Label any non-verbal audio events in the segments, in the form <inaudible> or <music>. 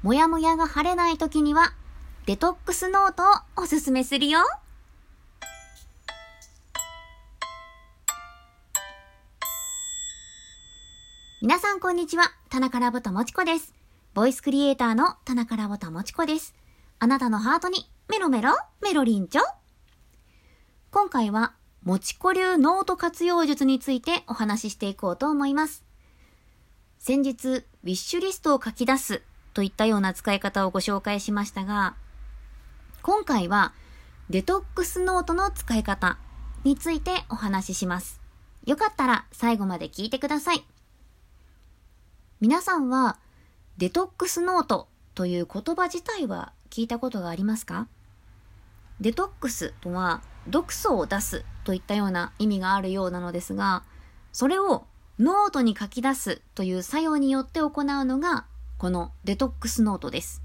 もやもやが晴れない時には、デトックスノートをおすすめするよ。皆さんこんにちは。田中ラボともちこです。ボイスクリエイターの田中ラボともちこです。あなたのハートにメロメロ、メロリンチョ。今回は、もちこ流ノート活用術についてお話ししていこうと思います。先日、ウィッシュリストを書き出すといったような使い方をご紹介しましたが、今回はデトックスノートの使い方についてお話しします。よかったら最後まで聞いてください。皆さんはデトックスノートという言葉自体は聞いたことがありますか？デトックスとは毒素を出すといったような意味があるようなのですが、それをノートに書き出すという作用によって行うのがこのデトックスノートです。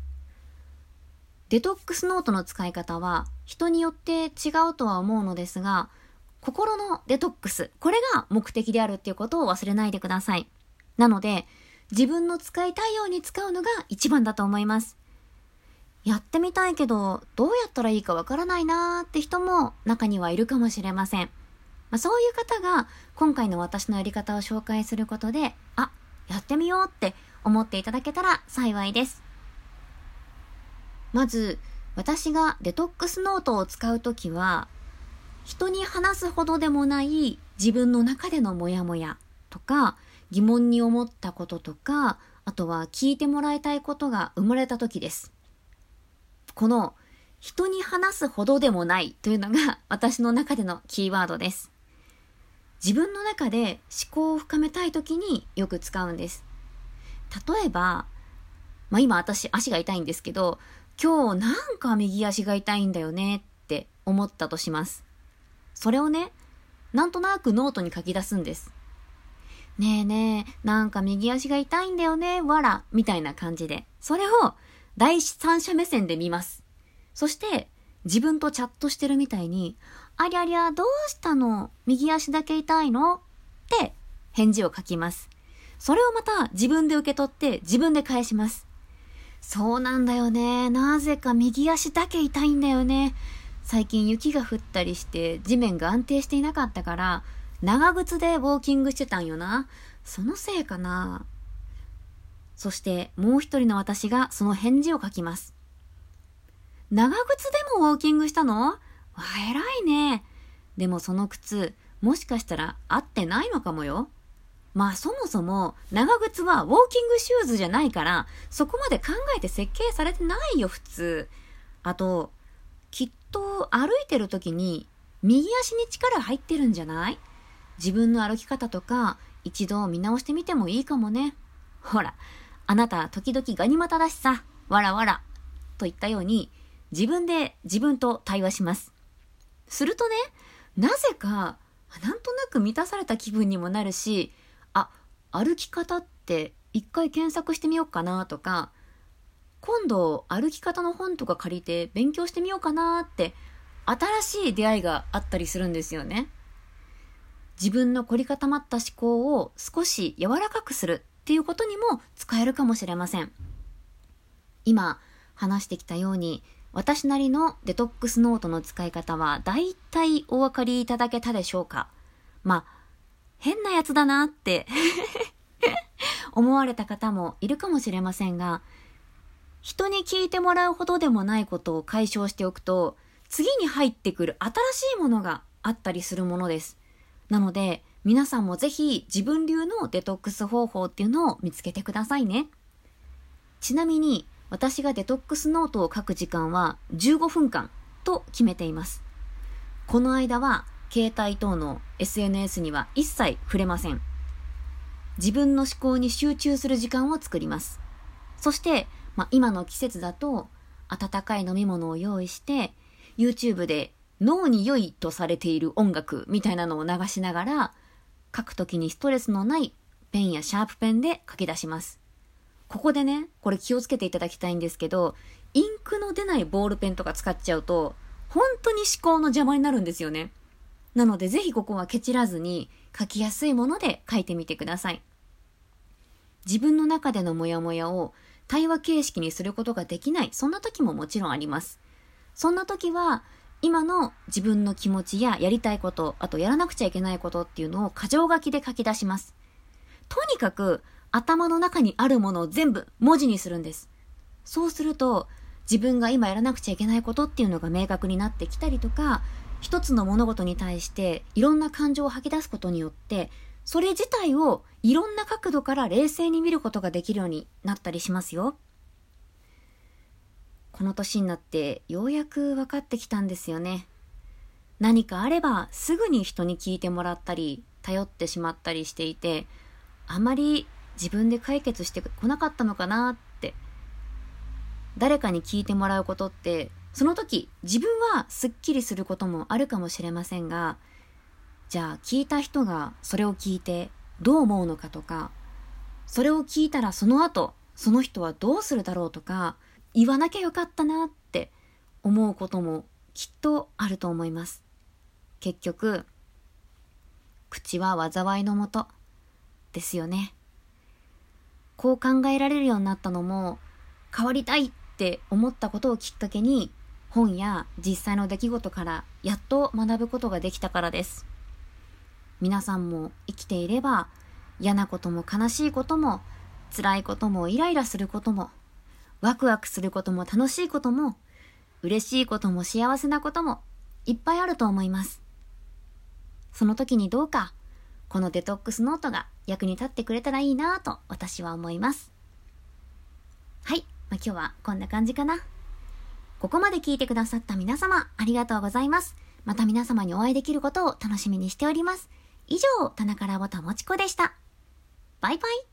デトックスノートの使い方は人によって違うとは思うのですが、心のデトックス、これが目的であるっていうことを忘れないでください。なので、自分の使いたいように使うのが一番だと思います。やってみたいけど、どうやったらいいかわからないなーって人も中にはいるかもしれません。まあ、そういう方が今回の私のやり方を紹介することで、あ、やってみようって思っていただけたら幸いです。まず、私がデトックスノートを使うときは、人に話すほどでもない自分の中でのモヤモヤとか、疑問に思ったこととか、あとは聞いてもらいたいことが生まれた時です。この人に話すほどでもないというのが私の中でのキーワードです。自分の中で思考を深めたい時によく使うんです。例えば、まあ今私足が痛いんですけど、今日なんか右足が痛いんだよねって思ったとします。それをね、なんとなくノートに書き出すんです。ねえねえ、なんか右足が痛いんだよね、わら、みたいな感じで。それを第三者目線で見ます。そして、自分とチャットしてるみたいに、ありゃりゃ、どうしたの？右足だけ痛いの？って返事を書きます。それをまた自分で受け取って自分で返します。そうなんだよね。なぜか右足だけ痛いんだよね。最近雪が降ったりして地面が安定していなかったから、長靴でウォーキングしてたんよな。そのせいかな。そしてもう一人の私がその返事を書きます。長靴でもウォーキングしたの？わ、偉いね。でもその靴、もしかしたら合ってないのかもよ。まあそもそも長靴はウォーキングシューズじゃないからそこまで考えて設計されてないよ普通。あと、きっと歩いてる時に右足に力入ってるんじゃない？自分の歩き方とか一度見直してみてもいいかもね。ほら、あなた時々ガニ股だしさ、わらわら。といったように自分で自分と対話します。するとね、なぜかなんとなく満たされた気分にもなるし、あ歩き方って一回検索してみようかなとか、今度歩き方の本とか借りて勉強してみようかなって新しい出会いがあったりするんですよね。自分の凝り固まった思考を少し柔らかくするっていうことにも使えるかもしれません。今話してきたように私なりのデトックスノートの使い方は大体お分かりいただけたでしょうか？まあ変なやつだなって <laughs> 思われた方もいるかもしれませんが、人に聞いてもらうほどでもないことを解消しておくと、次に入ってくる新しいものがあったりするものです。なので、皆さんもぜひ自分流のデトックス方法っていうのを見つけてくださいね。ちなみに、私がデトックスノートを書く時間は15分間と決めています。この間は携帯等の SNS には一切触れません。自分の思考に集中する時間を作ります。そして、まあ、今の季節だと、温かい飲み物を用意して、YouTube で脳に良いとされている音楽みたいなのを流しながら、書くときにストレスのないペンやシャープペンで書き出します。ここでね、これ気をつけていただきたいんですけど、インクの出ないボールペンとか使っちゃうと、本当に思考の邪魔になるんですよね。なのでぜひここはケチらずに書きやすいもので書いてみてください。自分の中でのモヤモヤを対話形式にすることができない、そんな時ももちろんあります。そんな時は、今の自分の気持ちややりたいこと、あとやらなくちゃいけないことっていうのを箇条書きで書き出します。とにかく頭の中にあるものを全部文字にするんです。そうすると自分が今やらなくちゃいけないことっていうのが明確になってきたりとか、一つの物事に対していろんな感情を吐き出すことによって、それ自体をいろんな角度から冷静に見ることができるようになったりしますよ。この年になってようやく分かってきたんですよね。何かあればすぐに人に聞いてもらったり、頼ってしまったりしていて、あまり自分で解決してこなかったのかなって誰かに聞いてもらうことってその時自分はすっきりすることもあるかもしれませんがじゃあ聞いた人がそれを聞いてどう思うのかとかそれを聞いたらその後その人はどうするだろうとか言わなきゃよかったなって思うこともきっとあると思います。結局口は災いのもとですよね。こう考えられるようになったのも変わりたいって思ったことをきっかけに本や実際の出来事からやっと学ぶことができたからです。皆さんも生きていれば嫌なことも悲しいことも辛いこともイライラすることもワクワクすることも楽しいことも嬉しいことも幸せなこともいっぱいあると思います。その時にどうかこのデトックスノートが役に立ってくれたらいいなと私は思います。はい。まあ、今日はこんな感じかな。ここまで聞いてくださった皆様、ありがとうございます。また皆様にお会いできることを楽しみにしております。以上、田中ラボともちこでした。バイバイ。